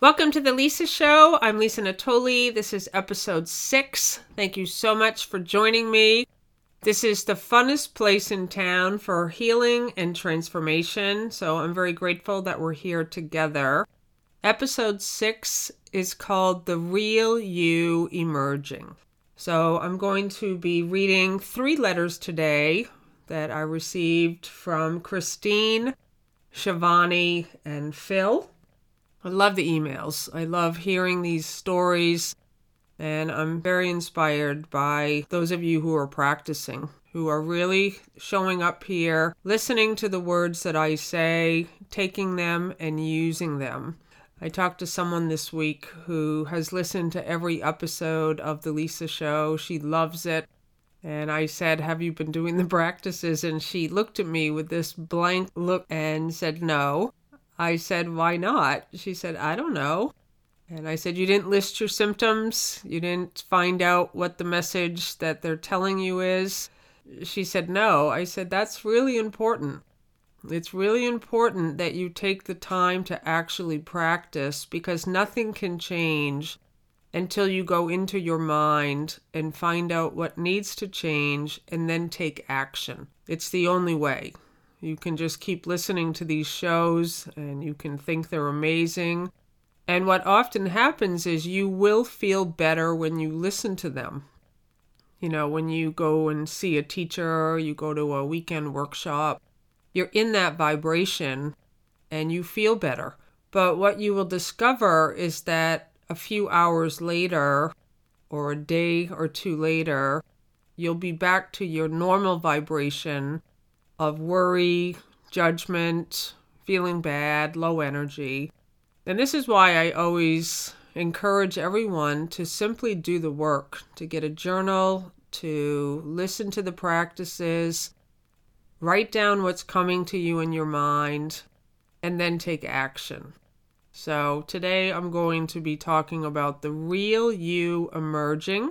Welcome to the Lisa Show. I'm Lisa Natoli. This is episode six. Thank you so much for joining me. This is the funnest place in town for healing and transformation, so I'm very grateful that we're here together. Episode six is called The Real You Emerging. So I'm going to be reading three letters today that I received from Christine, Shivani, and Phil. I love the emails. I love hearing these stories, and I'm very inspired by those of you who are practicing, who are really showing up here, listening to the words that I say, taking them, and using them. I talked to someone this week who has listened to every episode of The Lisa Show. She loves it. And I said, Have you been doing the practices? And she looked at me with this blank look and said, No. I said, Why not? She said, I don't know. And I said, You didn't list your symptoms? You didn't find out what the message that they're telling you is? She said, No. I said, That's really important. It's really important that you take the time to actually practice because nothing can change until you go into your mind and find out what needs to change and then take action. It's the only way. You can just keep listening to these shows and you can think they're amazing. And what often happens is you will feel better when you listen to them. You know, when you go and see a teacher, you go to a weekend workshop, you're in that vibration and you feel better. But what you will discover is that a few hours later, or a day or two later, you'll be back to your normal vibration of worry, judgment, feeling bad, low energy. And this is why I always encourage everyone to simply do the work, to get a journal, to listen to the practices, write down what's coming to you in your mind, and then take action. So, today I'm going to be talking about the real you emerging.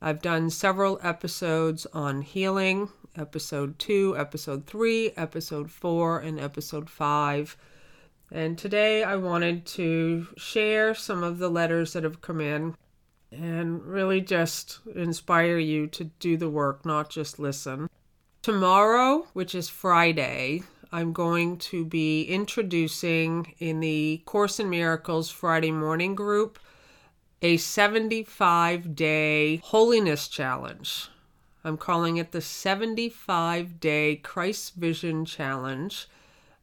I've done several episodes on healing episode 2, episode 3, episode 4, and episode 5. And today I wanted to share some of the letters that have come in and really just inspire you to do the work, not just listen. Tomorrow, which is Friday, I'm going to be introducing in the Course in Miracles Friday morning group a 75 day holiness challenge. I'm calling it the 75 Day Christ Vision Challenge.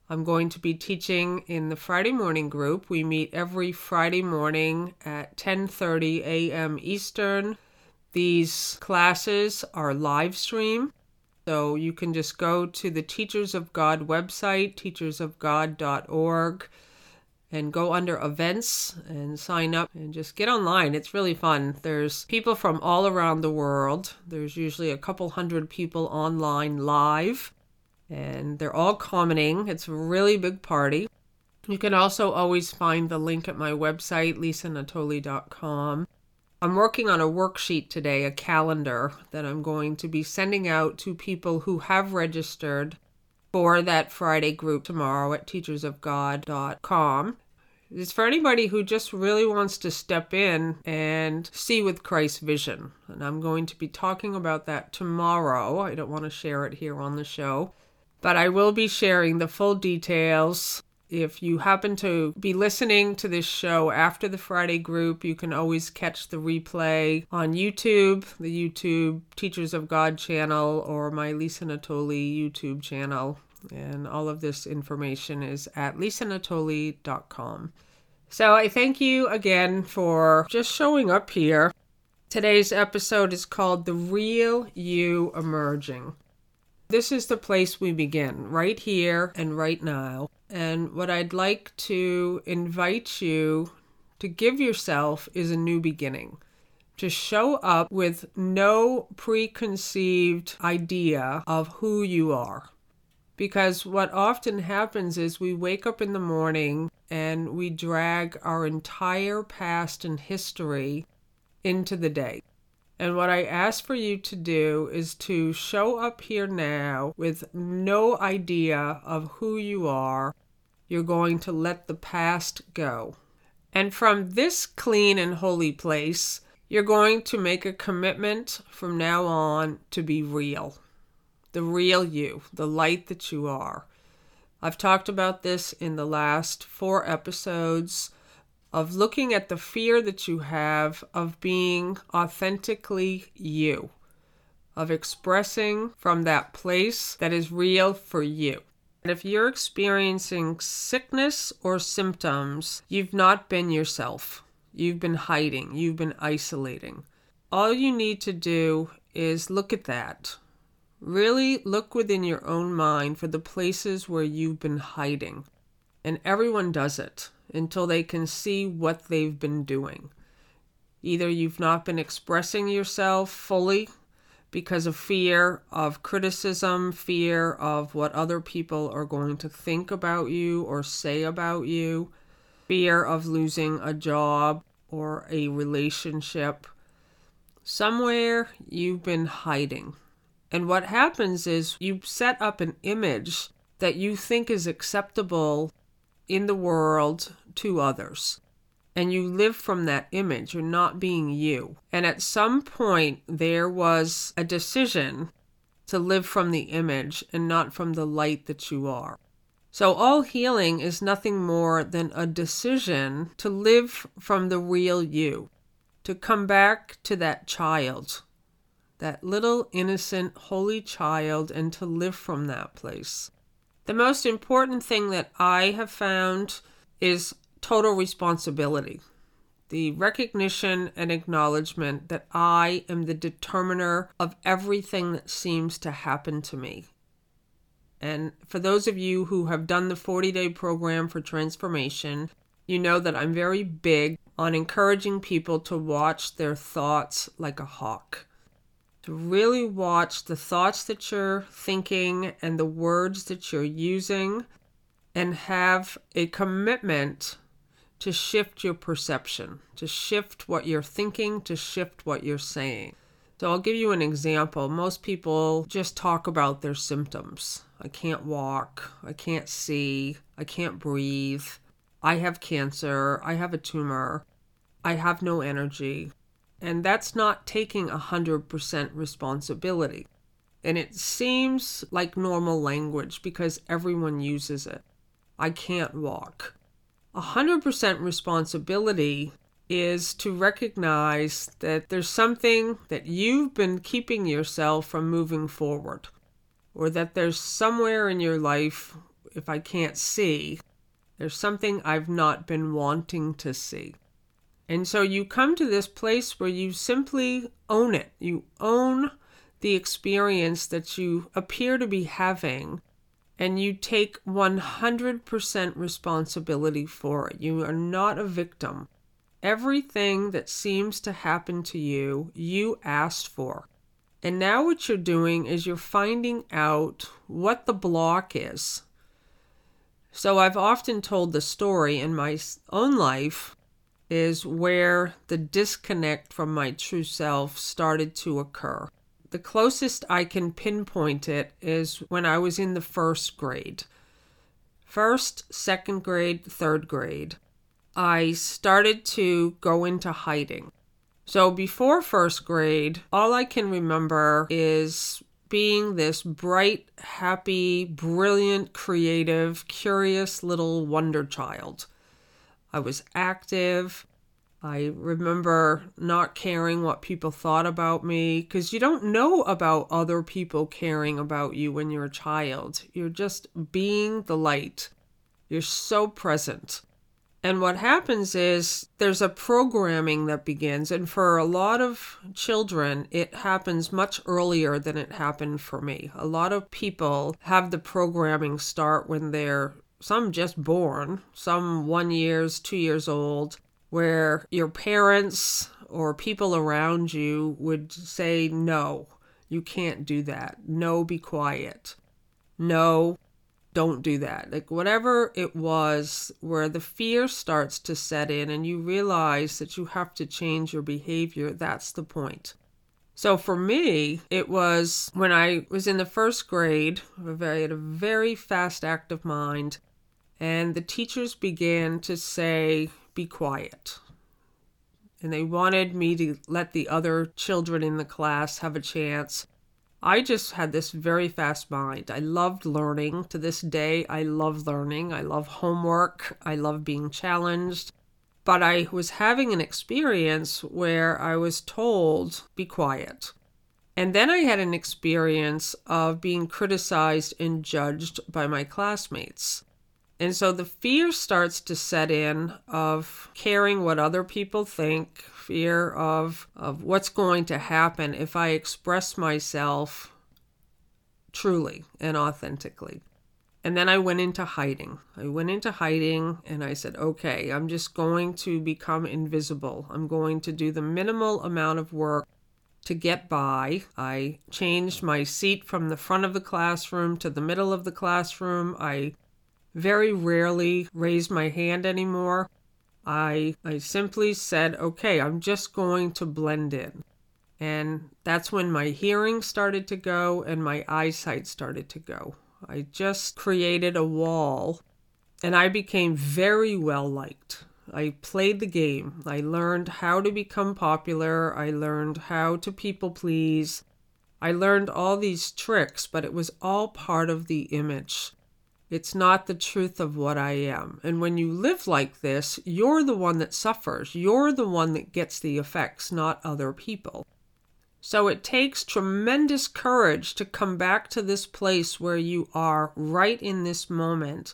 I'm going to be teaching in the Friday morning group. We meet every Friday morning at 10:30 a.m. Eastern. These classes are live stream. So you can just go to the Teachers of God website, teachersofgod.org and go under events and sign up and just get online. It's really fun. There's people from all around the world. There's usually a couple hundred people online live, and they're all commenting. It's a really big party. You can also always find the link at my website, lisanatoli.com. I'm working on a worksheet today, a calendar that I'm going to be sending out to people who have registered for that Friday group tomorrow at teachersofgod.com. It's for anybody who just really wants to step in and see with Christ's vision. And I'm going to be talking about that tomorrow. I don't want to share it here on the show, but I will be sharing the full details. If you happen to be listening to this show after the Friday group, you can always catch the replay on YouTube, the YouTube Teachers of God channel, or my Lisa Natoli YouTube channel. And all of this information is at lisanatoli.com. So I thank you again for just showing up here. Today's episode is called The Real You Emerging. This is the place we begin, right here and right now. And what I'd like to invite you to give yourself is a new beginning. To show up with no preconceived idea of who you are. Because what often happens is we wake up in the morning and we drag our entire past and history into the day. And what I ask for you to do is to show up here now with no idea of who you are. You're going to let the past go. And from this clean and holy place, you're going to make a commitment from now on to be real. The real you, the light that you are. I've talked about this in the last four episodes of looking at the fear that you have of being authentically you, of expressing from that place that is real for you. And if you're experiencing sickness or symptoms, you've not been yourself. You've been hiding, you've been isolating. All you need to do is look at that. Really look within your own mind for the places where you've been hiding. And everyone does it until they can see what they've been doing. Either you've not been expressing yourself fully because of fear of criticism, fear of what other people are going to think about you or say about you, fear of losing a job or a relationship. Somewhere you've been hiding. And what happens is you set up an image that you think is acceptable in the world to others. And you live from that image. You're not being you. And at some point, there was a decision to live from the image and not from the light that you are. So, all healing is nothing more than a decision to live from the real you, to come back to that child, that little innocent, holy child, and to live from that place. The most important thing that I have found is total responsibility. The recognition and acknowledgement that I am the determiner of everything that seems to happen to me. And for those of you who have done the 40 day program for transformation, you know that I'm very big on encouraging people to watch their thoughts like a hawk really watch the thoughts that you're thinking and the words that you're using and have a commitment to shift your perception, to shift what you're thinking, to shift what you're saying. So I'll give you an example. Most people just talk about their symptoms. I can't walk, I can't see, I can't breathe, I have cancer, I have a tumor, I have no energy. And that's not taking 100% responsibility. And it seems like normal language because everyone uses it. I can't walk. 100% responsibility is to recognize that there's something that you've been keeping yourself from moving forward, or that there's somewhere in your life, if I can't see, there's something I've not been wanting to see. And so you come to this place where you simply own it. You own the experience that you appear to be having, and you take 100% responsibility for it. You are not a victim. Everything that seems to happen to you, you asked for. And now what you're doing is you're finding out what the block is. So I've often told the story in my own life is where the disconnect from my true self started to occur. The closest I can pinpoint it is when I was in the first grade. First, second grade, third grade. I started to go into hiding. So before first grade, all I can remember is being this bright, happy, brilliant, creative, curious little wonder child. I was active. I remember not caring what people thought about me because you don't know about other people caring about you when you're a child. You're just being the light. You're so present. And what happens is there's a programming that begins, and for a lot of children, it happens much earlier than it happened for me. A lot of people have the programming start when they're some just born, some one years, two years old, where your parents or people around you would say, No, you can't do that. No, be quiet. No, don't do that. Like whatever it was where the fear starts to set in and you realize that you have to change your behavior, that's the point. So for me, it was when I was in the first grade, I had a very fast active mind, and the teachers began to say, be quiet. And they wanted me to let the other children in the class have a chance. I just had this very fast mind. I loved learning. To this day, I love learning. I love homework. I love being challenged. But I was having an experience where I was told, be quiet. And then I had an experience of being criticized and judged by my classmates. And so the fear starts to set in of caring what other people think, fear of, of what's going to happen if I express myself truly and authentically. And then I went into hiding. I went into hiding and I said, okay, I'm just going to become invisible. I'm going to do the minimal amount of work to get by. I changed my seat from the front of the classroom to the middle of the classroom. I very rarely raised my hand anymore. I, I simply said, okay, I'm just going to blend in. And that's when my hearing started to go and my eyesight started to go. I just created a wall and I became very well liked. I played the game. I learned how to become popular. I learned how to people please. I learned all these tricks, but it was all part of the image. It's not the truth of what I am. And when you live like this, you're the one that suffers. You're the one that gets the effects, not other people. So it takes tremendous courage to come back to this place where you are right in this moment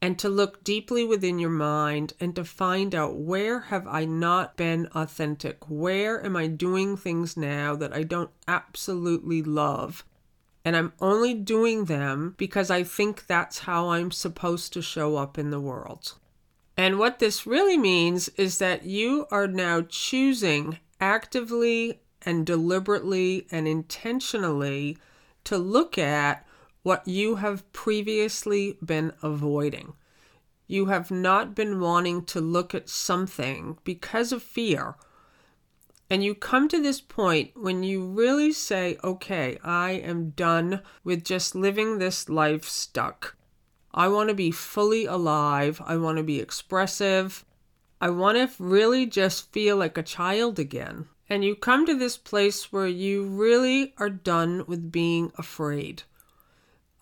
and to look deeply within your mind and to find out where have I not been authentic? Where am I doing things now that I don't absolutely love? And I'm only doing them because I think that's how I'm supposed to show up in the world. And what this really means is that you are now choosing actively and deliberately and intentionally to look at what you have previously been avoiding. You have not been wanting to look at something because of fear. And you come to this point when you really say, okay, I am done with just living this life stuck. I want to be fully alive. I want to be expressive. I want to really just feel like a child again. And you come to this place where you really are done with being afraid.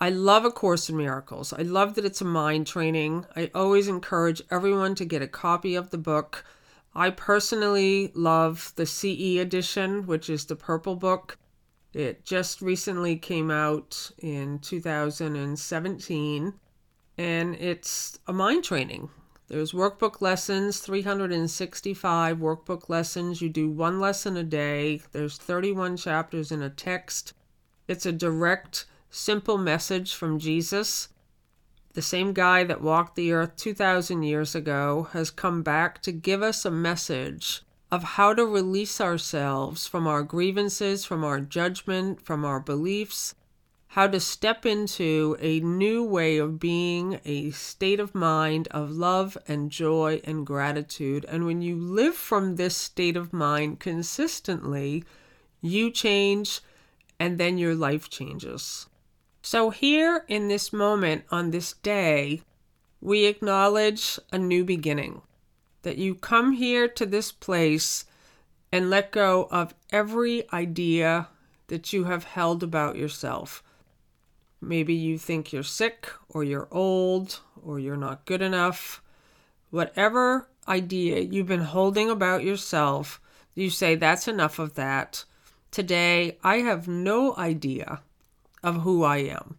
I love A Course in Miracles. I love that it's a mind training. I always encourage everyone to get a copy of the book. I personally love the CE edition, which is the purple book. It just recently came out in 2017, and it's a mind training. There's workbook lessons, 365 workbook lessons. You do one lesson a day. There's 31 chapters in a text. It's a direct simple message from Jesus. The same guy that walked the earth 2,000 years ago has come back to give us a message of how to release ourselves from our grievances, from our judgment, from our beliefs, how to step into a new way of being, a state of mind of love and joy and gratitude. And when you live from this state of mind consistently, you change and then your life changes. So, here in this moment, on this day, we acknowledge a new beginning. That you come here to this place and let go of every idea that you have held about yourself. Maybe you think you're sick, or you're old, or you're not good enough. Whatever idea you've been holding about yourself, you say, That's enough of that. Today, I have no idea of who I am.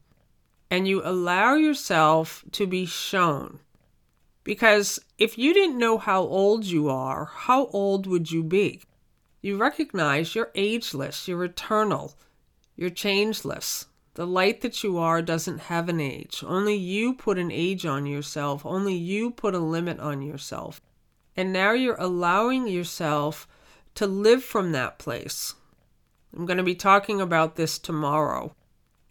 And you allow yourself to be shown. Because if you didn't know how old you are, how old would you be? You recognize you're ageless, you're eternal, you're changeless. The light that you are doesn't have an age. Only you put an age on yourself. Only you put a limit on yourself. And now you're allowing yourself to live from that place. I'm going to be talking about this tomorrow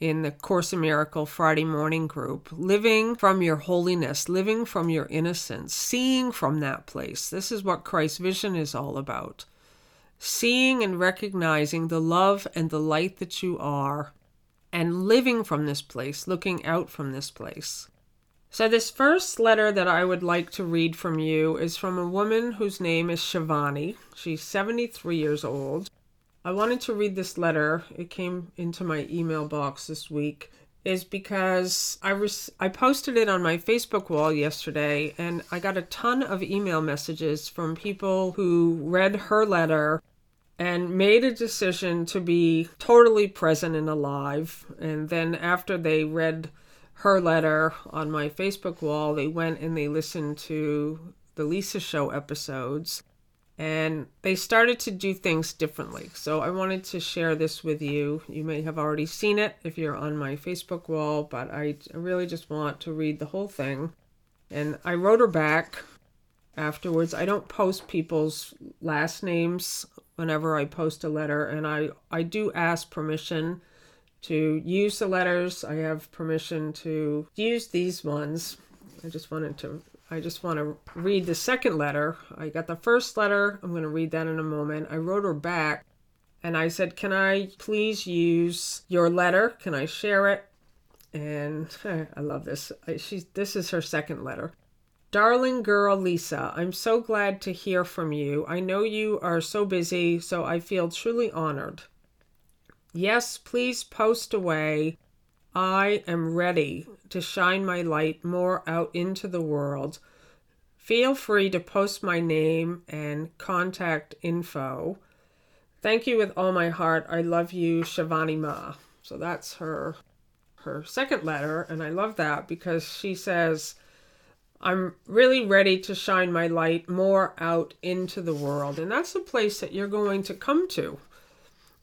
in the Course in Miracle Friday morning group, living from your holiness, living from your innocence, seeing from that place. This is what Christ's vision is all about. Seeing and recognizing the love and the light that you are, and living from this place, looking out from this place. So, this first letter that I would like to read from you is from a woman whose name is Shivani. She's 73 years old. I wanted to read this letter. It came into my email box this week. Is because I was I posted it on my Facebook wall yesterday and I got a ton of email messages from people who read her letter and made a decision to be totally present and alive. And then after they read her letter on my Facebook wall, they went and they listened to the Lisa Show episodes and they started to do things differently. So I wanted to share this with you. You may have already seen it if you're on my Facebook wall, but I really just want to read the whole thing. And I wrote her back afterwards. I don't post people's last names whenever I post a letter, and I, I do ask permission to use the letters. I have permission to use these ones. I just wanted to I just want to read the second letter. I got the first letter. I'm going to read that in a moment. I wrote her back and I said, "Can I please use your letter? Can I share it?" And I love this. She's this is her second letter. Darling girl Lisa, I'm so glad to hear from you. I know you are so busy, so I feel truly honored. Yes, please post away. I am ready to shine my light more out into the world. Feel free to post my name and contact info. Thank you with all my heart. I love you, Shivani Ma. So that's her her second letter, and I love that because she says I'm really ready to shine my light more out into the world. And that's the place that you're going to come to.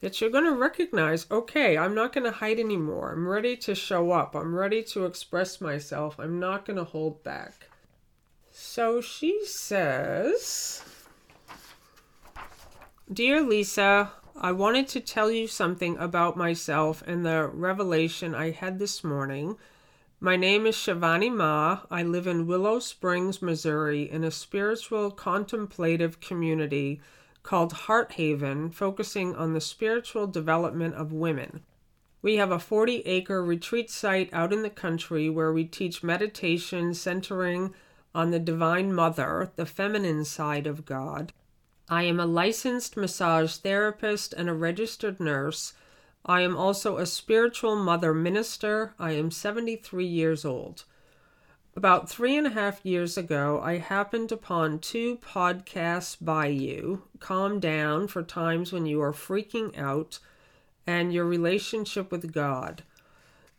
That you're going to recognize, okay, I'm not going to hide anymore. I'm ready to show up. I'm ready to express myself. I'm not going to hold back. So she says, Dear Lisa, I wanted to tell you something about myself and the revelation I had this morning my name is Shivani Ma. I live in Willow Springs, Missouri, in a spiritual contemplative community called Heart Haven, focusing on the spiritual development of women. We have a 40 acre retreat site out in the country where we teach meditation centering on the Divine Mother, the feminine side of God. I am a licensed massage therapist and a registered nurse I am also a spiritual mother minister. I am 73 years old. About three and a half years ago, I happened upon two podcasts by you Calm Down for Times When You Are Freaking Out and Your Relationship with God.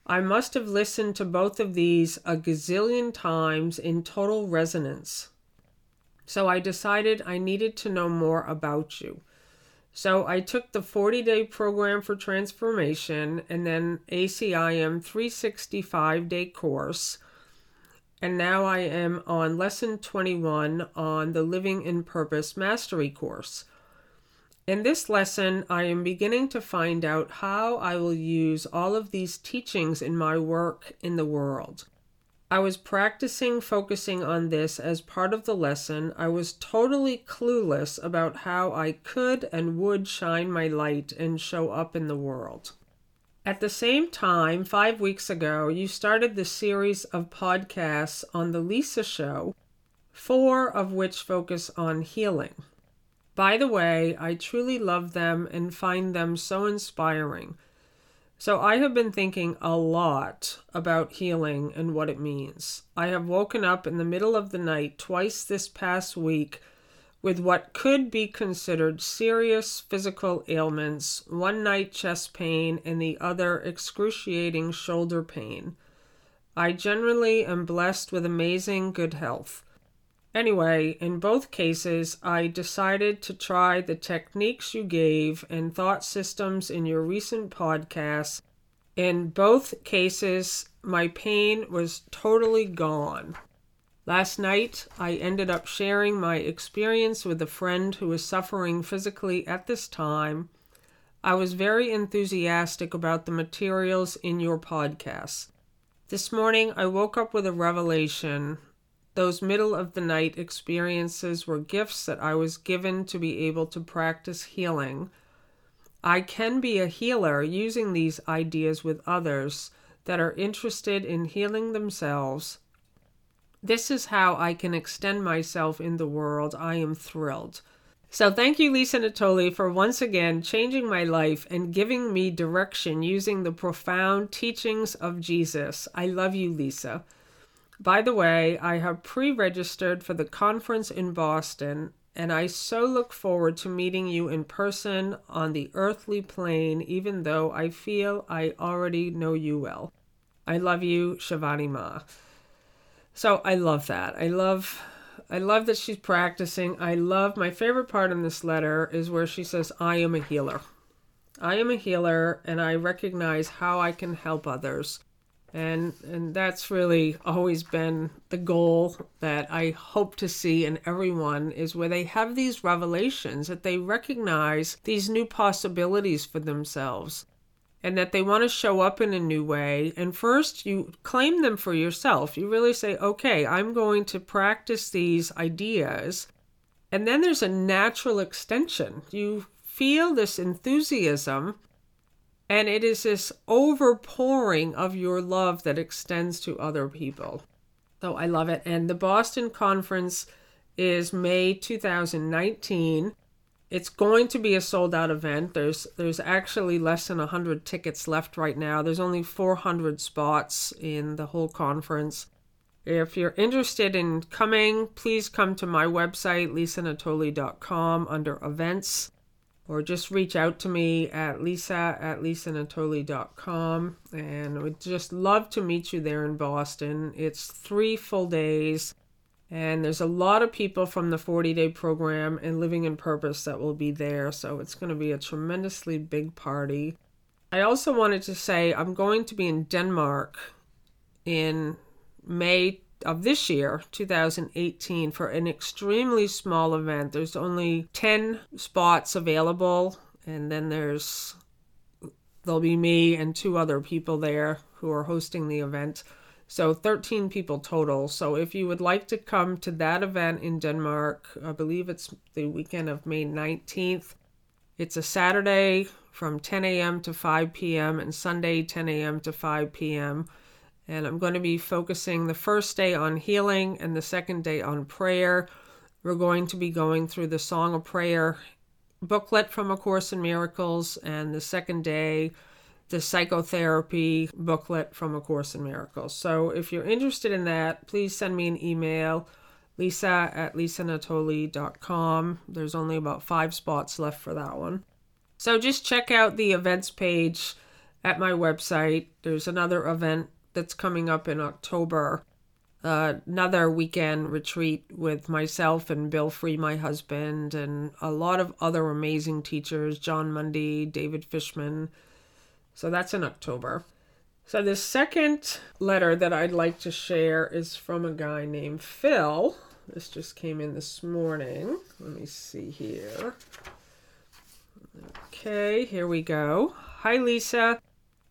I must have listened to both of these a gazillion times in total resonance. So I decided I needed to know more about you. So I took the 40 day program for transformation and then ACIM 365 day course. And now I am on lesson 21 on the Living in Purpose Mastery course. In this lesson, I am beginning to find out how I will use all of these teachings in my work in the world. I was practicing focusing on this as part of the lesson. I was totally clueless about how I could and would shine my light and show up in the world. At the same time, five weeks ago, you started the series of podcasts on The Lisa Show, four of which focus on healing. By the way, I truly love them and find them so inspiring. So I have been thinking a lot about healing and what it means. I have woken up in the middle of the night twice this past week with what could be considered serious physical ailments one night chest pain and the other excruciating shoulder pain. I generally am blessed with amazing good health. Anyway, in both cases, I decided to try the techniques you gave and thought systems in your recent podcasts. In both cases, my pain was totally gone. Last night, I ended up sharing my experience with a friend who was suffering physically at this time. I was very enthusiastic about the materials in your podcast. This morning, I woke up with a revelation those middle of the night experiences were gifts that I was given to be able to practice healing. I can be a healer using these ideas with others that are interested in healing themselves. This is how I can extend myself in the world. I am thrilled. So, thank you, Lisa Natoli, for once again changing my life and giving me direction using the profound teachings of Jesus. I love you, Lisa. By the way, I have pre registered for the conference in Boston, and I so look forward to meeting you in person on the earthly plane, even though I feel I already know you well. I love you, Shivani Ma. So I love that. I love I love that she's practicing. I love my favorite part in this letter is where she says, I am a healer. I am a healer and I recognize how I can help others. And and that's really always been the goal that I hope to see in everyone is where they have these revelations that they recognize these new possibilities for themselves and that they want to show up in a new way. And first, you claim them for yourself. You really say, okay, I'm going to practice these ideas. And then there's a natural extension. You feel this enthusiasm, and it is this overpouring of your love that extends to other people. So I love it. And the Boston Conference is May 2019. It's going to be a sold out event. There's there's actually less than 100 tickets left right now. There's only 400 spots in the whole conference. If you're interested in coming, please come to my website lisanatoli.com under events or just reach out to me at lisa at lisanatoli.com and I would just love to meet you there in Boston. It's 3 full days and there's a lot of people from the 40 day program and Living in Purpose that will be there. So it's going to be a tremendously big party. I also wanted to say I'm going to be in Denmark in May of this year, 2018, for an extremely small event. There's only 10 spots available, and then there's there'll be me and two other people there who are hosting the event. So 13 people total. So if you would like to come to that event in Denmark, I believe it's the weekend of May 19th. It's a Saturday from 10 a.m. to 5 p.m. and Sunday 10 a.m. to 5 p.m. And I'm going to be focusing the first day on healing and the second day on prayer. We're going to be going through the Song of Prayer booklet from A Course in Miracles, and the second day, the psychotherapy booklet from A Course in Miracles. So if you're interested in that, please send me an email, lisa at lisanatoli.com. There's only about five spots left for that one. So just check out the events page at my website. There's another event that's coming up in October. Uh, another weekend retreat with myself and Bill Free, my husband, and a lot of other amazing teachers Jon Mundy, David Fishman, so that's in October. So the second letter that I'd like to share is from a guy named Phil. This just came in this morning. Let me see here. Okay, here we go. Hi, Lisa.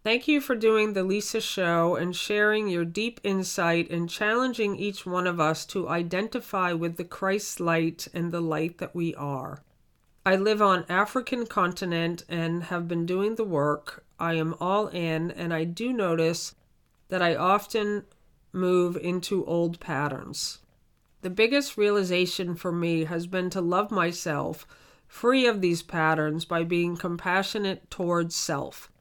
Thank you for doing the Lisa Show and sharing your deep insight and challenging each one of us to identify with the Christ light and the light that we are. I live on African continent and have been doing the work. I am all in, and I do notice that I often move into old patterns. The biggest realization for me has been to love myself free of these patterns by being compassionate towards self.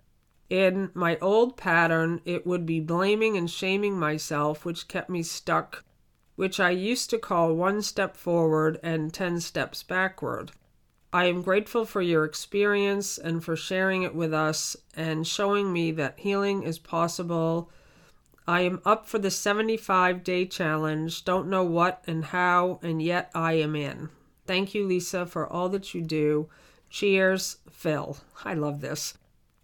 In my old pattern, it would be blaming and shaming myself, which kept me stuck, which I used to call one step forward and 10 steps backward. I am grateful for your experience and for sharing it with us and showing me that healing is possible. I am up for the 75 day challenge, don't know what and how, and yet I am in. Thank you, Lisa, for all that you do. Cheers, Phil. I love this.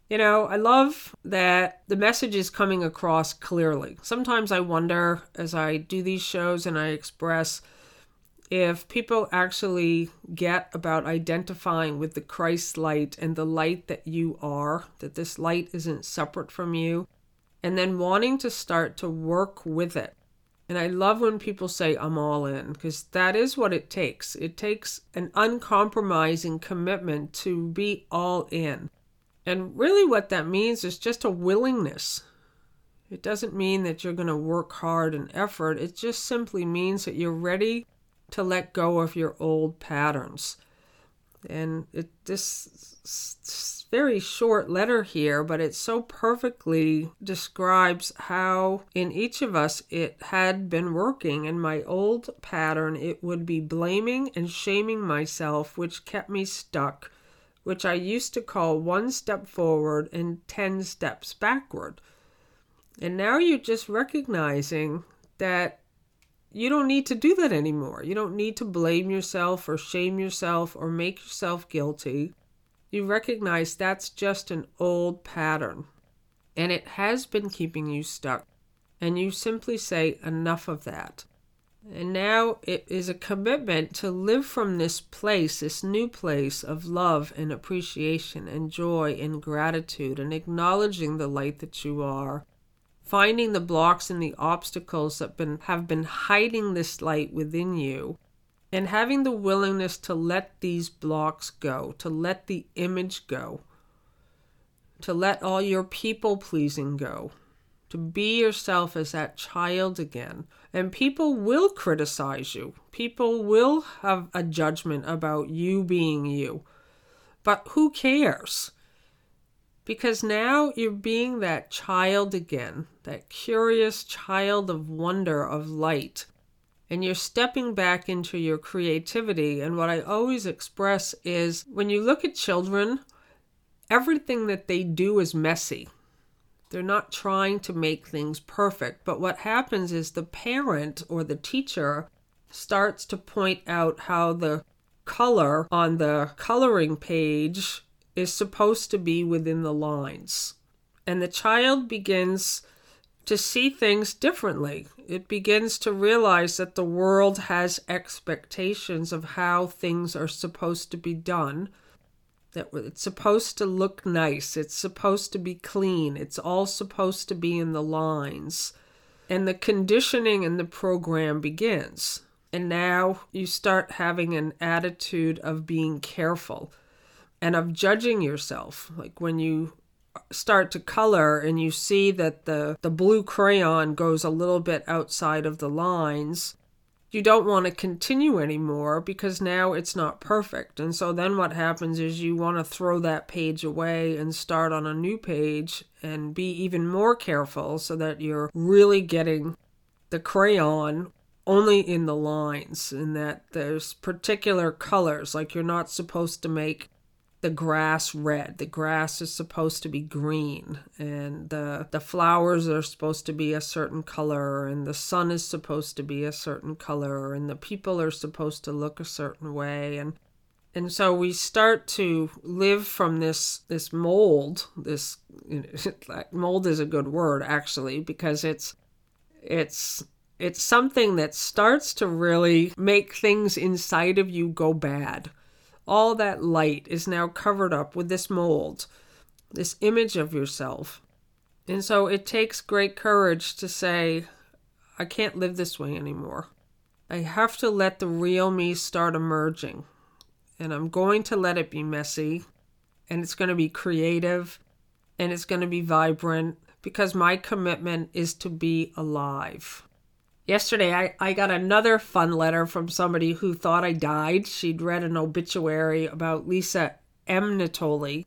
You know, I love that the message is coming across clearly. Sometimes I wonder as I do these shows and I express if people actually get about identifying with the Christ light and the light that you are, that this light isn't separate from you, and then wanting to start to work with it. And I love when people say, I'm all in, because that is what it takes. It takes an uncompromising commitment to be all in. And really, what that means is just a willingness. It doesn't mean that you're going to work hard and effort. It just simply means that you're ready to let go of your old patterns. And it this very short letter here, but it so perfectly describes how in each of us it had been working. In my old pattern, it would be blaming and shaming myself, which kept me stuck, which I used to call one step forward and 10 steps backward. And now you're just recognizing that you don't need to do that anymore. You don't need to blame yourself or shame yourself or make yourself guilty. You recognize that's just an old pattern and it has been keeping you stuck. And you simply say, enough of that. And now it is a commitment to live from this place, this new place of love and appreciation and joy and gratitude and acknowledging the light that you are finding the blocks and the obstacles that been, have been hiding this light within you, and having the willingness to let these blocks go, to let the image go, to let all your people pleasing go, to be yourself as that child again. And people will criticize you, people will have a judgment about you being you. But who cares? Because now you're being that child again, that curious child of wonder, of light. And you're stepping back into your creativity. And what I always express is when you look at children, everything that they do is messy. They're not trying to make things perfect. But what happens is the parent or the teacher starts to point out how the color on the coloring page is supposed to be within the lines. And the child begins to see things differently. It begins to realize that the world has expectations of how things are supposed to be done. That it's supposed to look nice, it's supposed to be clean, it's all supposed to be in the lines. And the conditioning and the program begins. And now you start having an attitude of being careful and of judging yourself. Like when you start to color and you see that the, the blue crayon goes a little bit outside of the lines, you don't want to continue anymore because now it's not perfect. And so then what happens is you want to throw that page away and start on a new page and be even more careful so that you're really getting the crayon only in the lines and that there's particular colors like you're not supposed to make the grass red. The grass is supposed to be green, and the the flowers are supposed to be a certain color, and the sun is supposed to be a certain color, and the people are supposed to look a certain way, and and so we start to live from this this mold. This you know, mold is a good word actually because it's it's it's something that starts to really make things inside of you go bad all that light is now covered up with this mold, this image of yourself. And so it takes great courage to say, I can't live this way anymore. I have to let the real me start emerging. And I'm going to let it be messy, and it's going to be creative, and it's going to be vibrant because my commitment is to be alive. Yesterday, I, I got another fun letter from somebody who thought I died. She'd read an obituary about Lisa M. Natoli,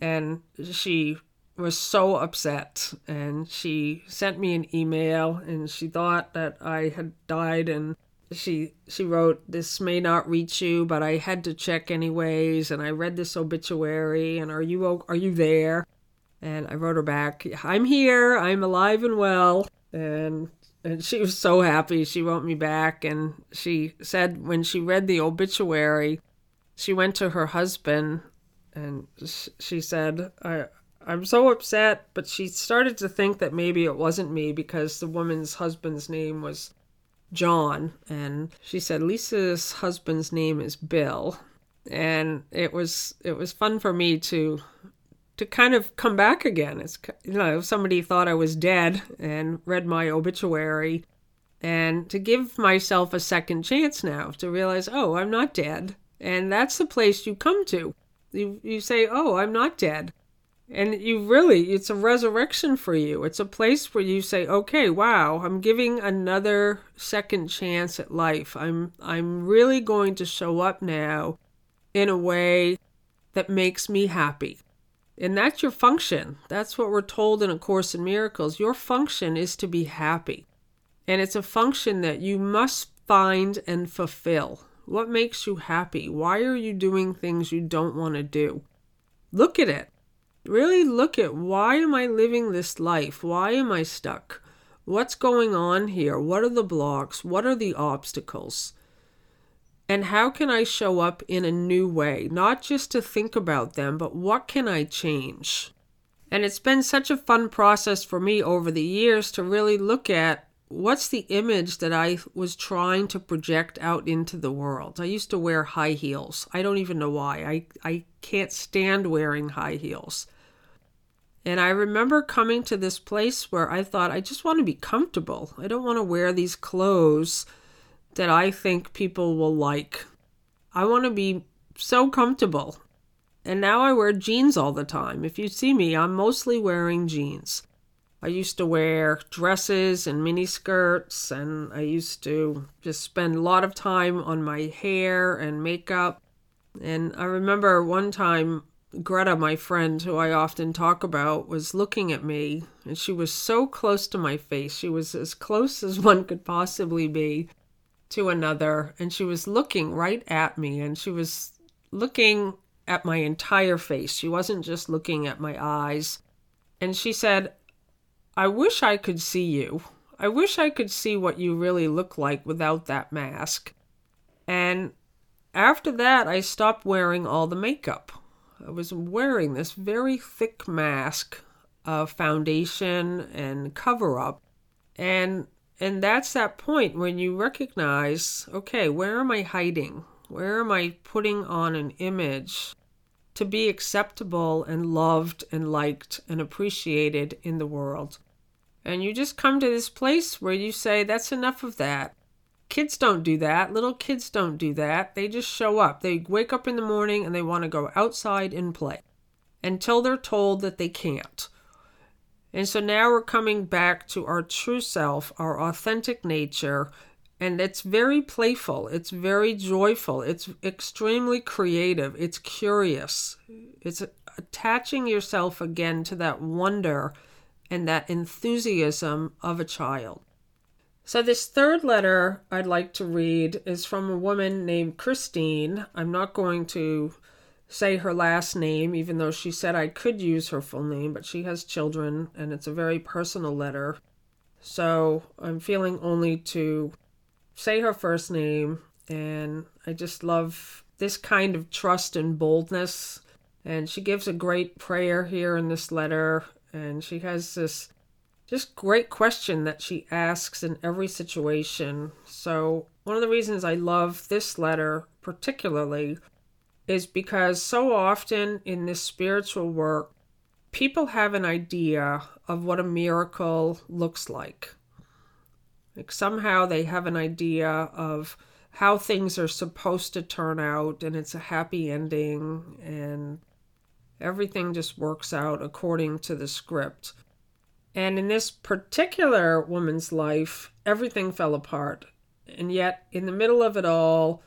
and she was so upset. And she sent me an email, and she thought that I had died. And she she wrote, "This may not reach you, but I had to check anyways." And I read this obituary, and are you are you there? And I wrote her back, "I'm here. I'm alive and well." And and she was so happy. She wrote me back and she said when she read the obituary, she went to her husband and she said, I, I'm so upset, but she started to think that maybe it wasn't me because the woman's husband's name was John. And she said, Lisa's husband's name is Bill. And it was it was fun for me to to kind of come back again. It's you know somebody thought I was dead and read my obituary, and to give myself a second chance now to realize, oh, I'm not dead, and that's the place you come to. You you say, oh, I'm not dead, And you really, it's a resurrection for you. It's a place where you say, okay, wow, I'm giving another second chance at life. I'm, I'm really going to show up now in a way that makes me happy. And that's your function. That's what we're told in A Course in Miracles. Your function is to be happy. And it's a function that you must find and fulfill. What makes you happy? Why are you doing things you don't want to do? Look at it. Really look at why am I living this life? Why am I stuck? What's going on here? What are the blocks? What are the obstacles? And how can I show up in a new way? Not just to think about them, but what can I change? And it's been such a fun process for me over the years to really look at what's the image that I was trying to project out into the world. I used to wear high heels. I don't even know why. I, I can't stand wearing high heels. And I remember coming to this place where I thought, I just want to be comfortable. I don't want to wear these clothes that I think people will like. I want to be so comfortable. And now I wear jeans all the time. If you see me, I'm mostly wearing jeans. I used to wear dresses and mini skirts, and I used to just spend a lot of time on my hair and makeup. And I remember one time, Greta, my friend, who I often talk about, was looking at me, and she was so close to my face. She was as close as one could possibly be to another and she was looking right at me and she was looking at my entire face. She wasn't just looking at my eyes. And she said, I wish I could see you. I wish I could see what you really look like without that mask. And after that, I stopped wearing all the makeup. I was wearing this very thick mask of foundation and cover up. And and that's that point when you recognize okay, where am I hiding? Where am I putting on an image to be acceptable and loved and liked and appreciated in the world? And you just come to this place where you say, that's enough of that. Kids don't do that. Little kids don't do that. They just show up. They wake up in the morning and they want to go outside and play until they're told that they can't. And so now we're coming back to our true self, our authentic nature, and it's very playful, it's very joyful, it's extremely creative, it's curious. It's attaching yourself again to that wonder and that enthusiasm of a child. So, this third letter I'd like to read is from a woman named Christine. I'm not going to say her last name, even though she said I could use her full name, but she has children and it's a very personal letter. So I'm feeling only to say her first name, and I just love this kind of trust and boldness. And she gives a great prayer here in this letter, and she has this just great question that she asks in every situation. So, one of the reasons I love this letter particularly is because so often in this spiritual work, people have an idea of what a miracle looks like. Like somehow they have an idea of how things are supposed to turn out and it's a happy ending and everything just works out according to the script. And in this particular woman's life, everything fell apart. And yet, in the middle of it all,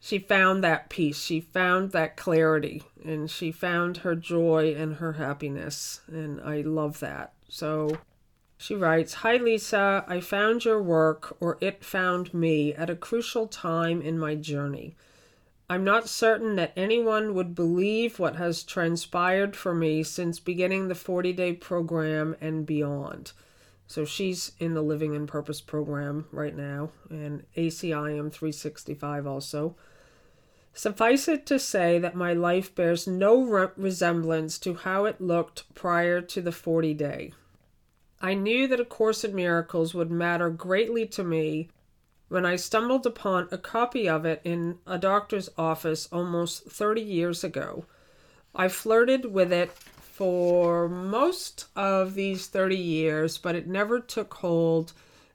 she found that peace, she found that clarity, and she found her joy and her happiness. And I love that. So she writes Hi, Lisa. I found your work, or it found me, at a crucial time in my journey. I'm not certain that anyone would believe what has transpired for me since beginning the 40 day program and beyond. So she's in the Living in Purpose program right now, and ACIM 365 also. Suffice it to say that my life bears no re- resemblance to how it looked prior to the 40 day. I knew that A Course in Miracles would matter greatly to me when I stumbled upon a copy of it in a doctor's office almost 30 years ago. I flirted with it for most of these 30 years, but it never took hold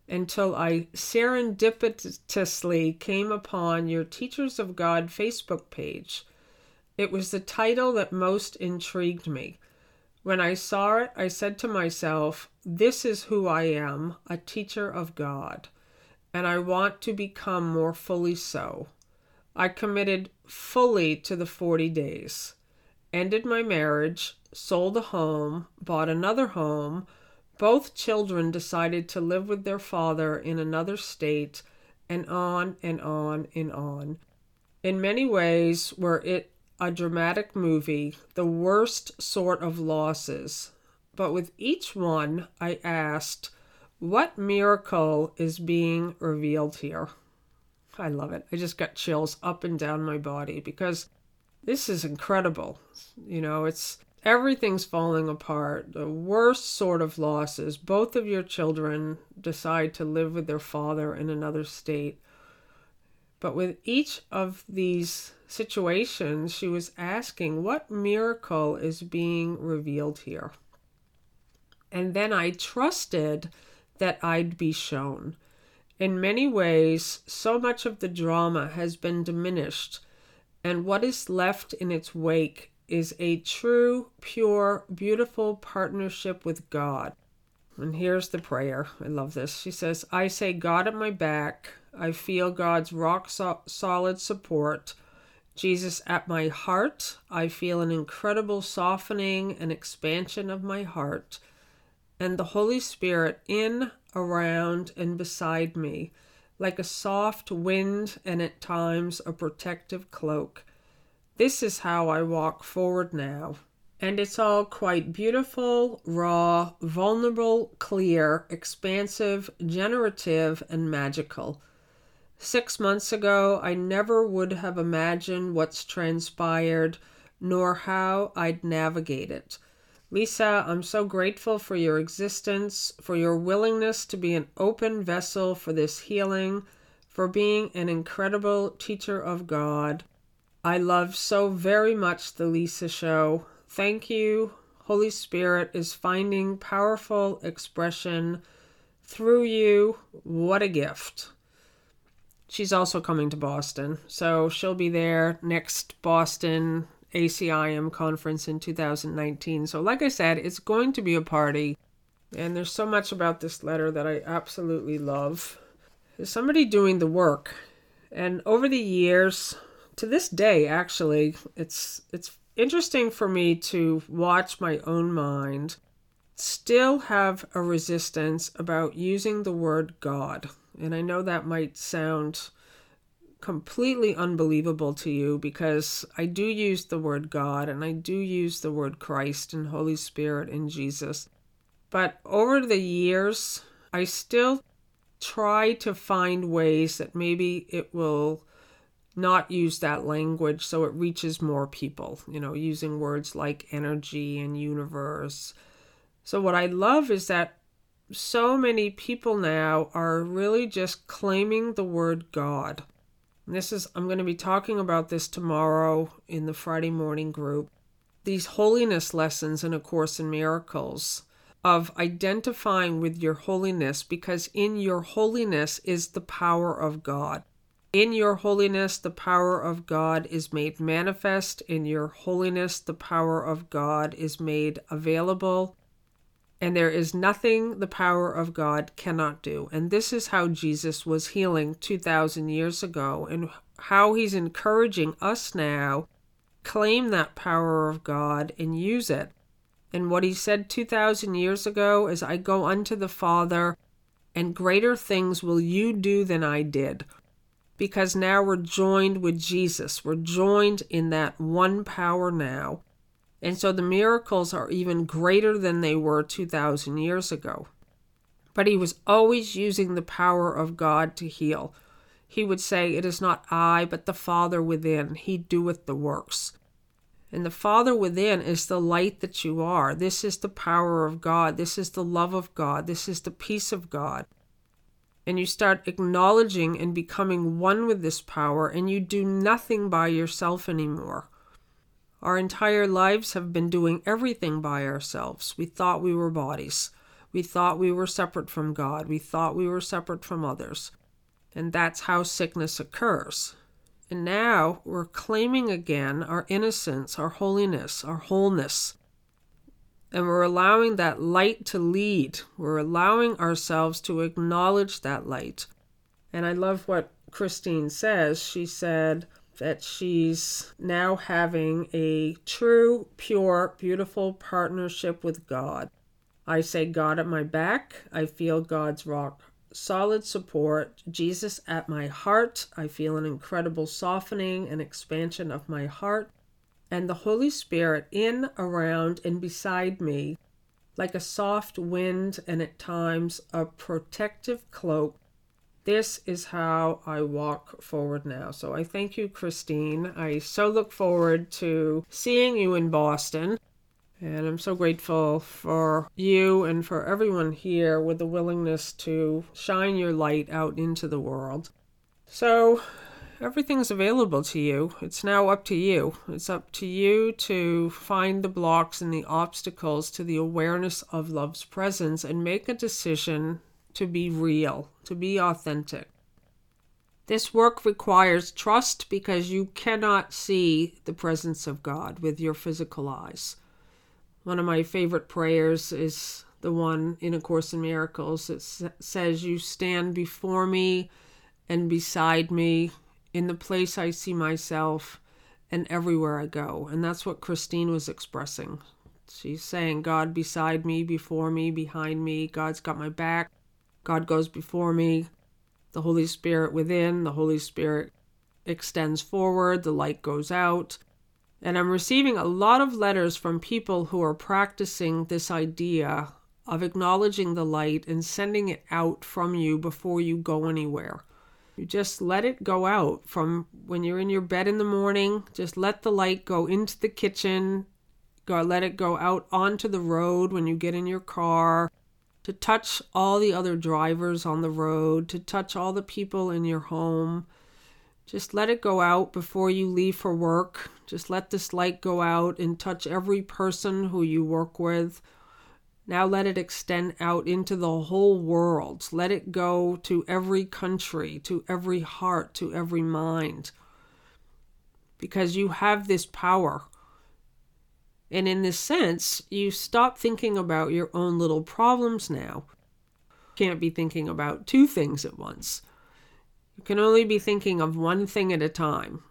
until I serendipitously came upon your Teachers of God Facebook page. It was the title that most intrigued me. When I saw it, I said to myself, This is who I am, a teacher of God, and I want to become more fully so. I committed fully to the 40 days, ended my marriage, sold a home, bought another home. Both children decided to live with their father in another state, and on and on and on. In many ways, were it a dramatic movie, the worst sort of losses. But with each one, I asked, What miracle is being revealed here? I love it. I just got chills up and down my body because this is incredible. You know, it's everything's falling apart. The worst sort of losses. Both of your children decide to live with their father in another state. But with each of these situations, she was asking, What miracle is being revealed here? And then I trusted that I'd be shown. In many ways, so much of the drama has been diminished, and what is left in its wake is a true, pure, beautiful partnership with God. And here's the prayer. I love this. She says, I say, God at my back. I feel God's rock so- solid support. Jesus at my heart, I feel an incredible softening and expansion of my heart, and the Holy Spirit in, around, and beside me, like a soft wind and at times a protective cloak. This is how I walk forward now. And it's all quite beautiful, raw, vulnerable, clear, expansive, generative, and magical. Six months ago, I never would have imagined what's transpired, nor how I'd navigate it. Lisa, I'm so grateful for your existence, for your willingness to be an open vessel for this healing, for being an incredible teacher of God. I love so very much the Lisa Show. Thank you. Holy Spirit is finding powerful expression through you. What a gift. She's also coming to Boston. So she'll be there next Boston ACIM conference in 2019. So, like I said, it's going to be a party. And there's so much about this letter that I absolutely love. There's somebody doing the work. And over the years, to this day, actually, it's it's interesting for me to watch my own mind still have a resistance about using the word God. And I know that might sound completely unbelievable to you because I do use the word God and I do use the word Christ and Holy Spirit and Jesus. But over the years, I still try to find ways that maybe it will not use that language so it reaches more people, you know, using words like energy and universe. So, what I love is that so many people now are really just claiming the word God. And this is, I'm going to be talking about this tomorrow in the Friday morning group. These holiness lessons in A Course in Miracles of identifying with your holiness because in your holiness is the power of God. In your holiness, the power of God is made manifest. In your holiness, the power of God is made available and there is nothing the power of God cannot do. And this is how Jesus was healing 2,000 years ago, and how he's encouraging us now claim that power of God and use it. And what he said 2,000 years ago is, I go unto the Father, and greater things will you do than I did. Because now we're joined with Jesus. We're joined in that one power now. And so the miracles are even greater than they were 2,000 years ago. But he was always using the power of God to heal. He would say, It is not I, but the Father within. He doeth the works. And the Father within is the light that you are. This is the power of God. This is the love of God. This is the peace of God. And you start acknowledging and becoming one with this power, and you do nothing by yourself anymore. Our entire lives have been doing everything by ourselves. We thought we were bodies. We thought we were separate from God. We thought we were separate from others. And that's how sickness occurs. And now we're claiming again our innocence, our holiness, our wholeness. And we're allowing that light to lead. We're allowing ourselves to acknowledge that light. And I love what Christine says. She said that she's now having a true, pure, beautiful partnership with God. I say God at my back. I feel God's rock solid support. Jesus at my heart. I feel an incredible softening and expansion of my heart. And the Holy Spirit in, around, and beside me, like a soft wind and at times a protective cloak. This is how I walk forward now. So I thank you, Christine. I so look forward to seeing you in Boston. And I'm so grateful for you and for everyone here with the willingness to shine your light out into the world. So, everything's available to you. It's now up to you. It's up to you to find the blocks and the obstacles to the awareness of love's presence and make a decision to be real, to be authentic. This work requires trust because you cannot see the presence of God with your physical eyes. One of my favorite prayers is the one in A Course in Miracles. It says, You stand before me and beside me in the place I see myself and everywhere I go. And that's what Christine was expressing. She's saying, God beside me, before me, behind me. God's got my back. God goes before me. The Holy Spirit within. The Holy Spirit extends forward. The light goes out. And I'm receiving a lot of letters from people who are practicing this idea of acknowledging the light and sending it out from you before you go anywhere. You just let it go out from when you're in your bed in the morning, just let the light go into the kitchen, go let it go out onto the road when you get in your car, to touch all the other drivers on the road, to touch all the people in your home. Just let it go out before you leave for work. Just let this light go out and touch every person who you work with. Now let it extend out into the whole world. Let it go to every country, to every heart, to every mind. Because you have this power. And in this sense, you stop thinking about your own little problems now. You can't be thinking about two things at once. You can only be thinking of one thing at a time.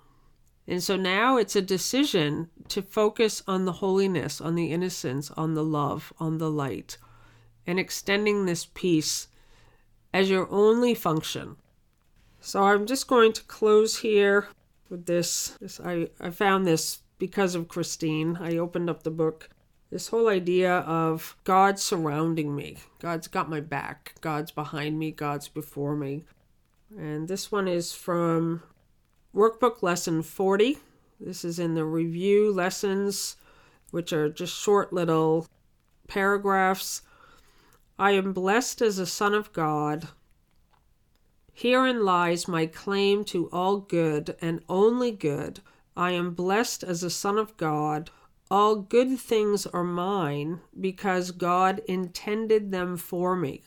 And so now it's a decision to focus on the holiness, on the innocence, on the love, on the light, and extending this peace as your only function. So I'm just going to close here with this. this I, I found this because of Christine. I opened up the book. This whole idea of God surrounding me. God's got my back. God's behind me. God's before me. And this one is from Workbook Lesson 40. This is in the review lessons, which are just short little paragraphs. I am blessed as a son of God. Herein lies my claim to all good and only good. I am blessed as a son of God. All good things are mine because God intended them for me.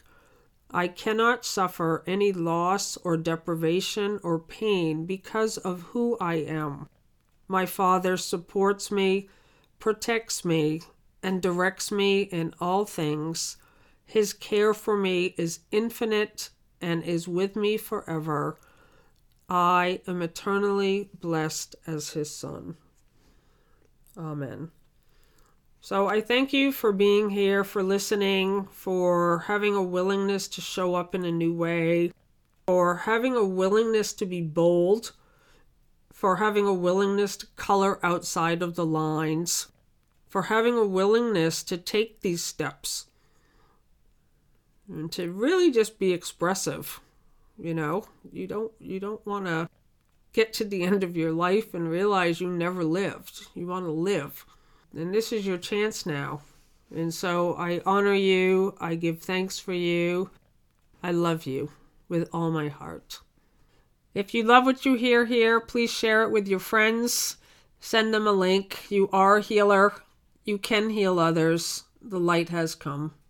I cannot suffer any loss or deprivation or pain because of who I am. My Father supports me, protects me, and directs me in all things. His care for me is infinite and is with me forever. I am eternally blessed as his Son. Amen. So I thank you for being here, for listening, for having a willingness to show up in a new way, for having a willingness to be bold, for having a willingness to color outside of the lines, for having a willingness to take these steps and to really just be expressive. You know, you don't you don't want to get to the end of your life and realize you never lived. You want to live. And this is your chance now. And so I honor you. I give thanks for you. I love you with all my heart. If you love what you hear here, please share it with your friends. Send them a link. You are a healer. You can heal others. The light has come.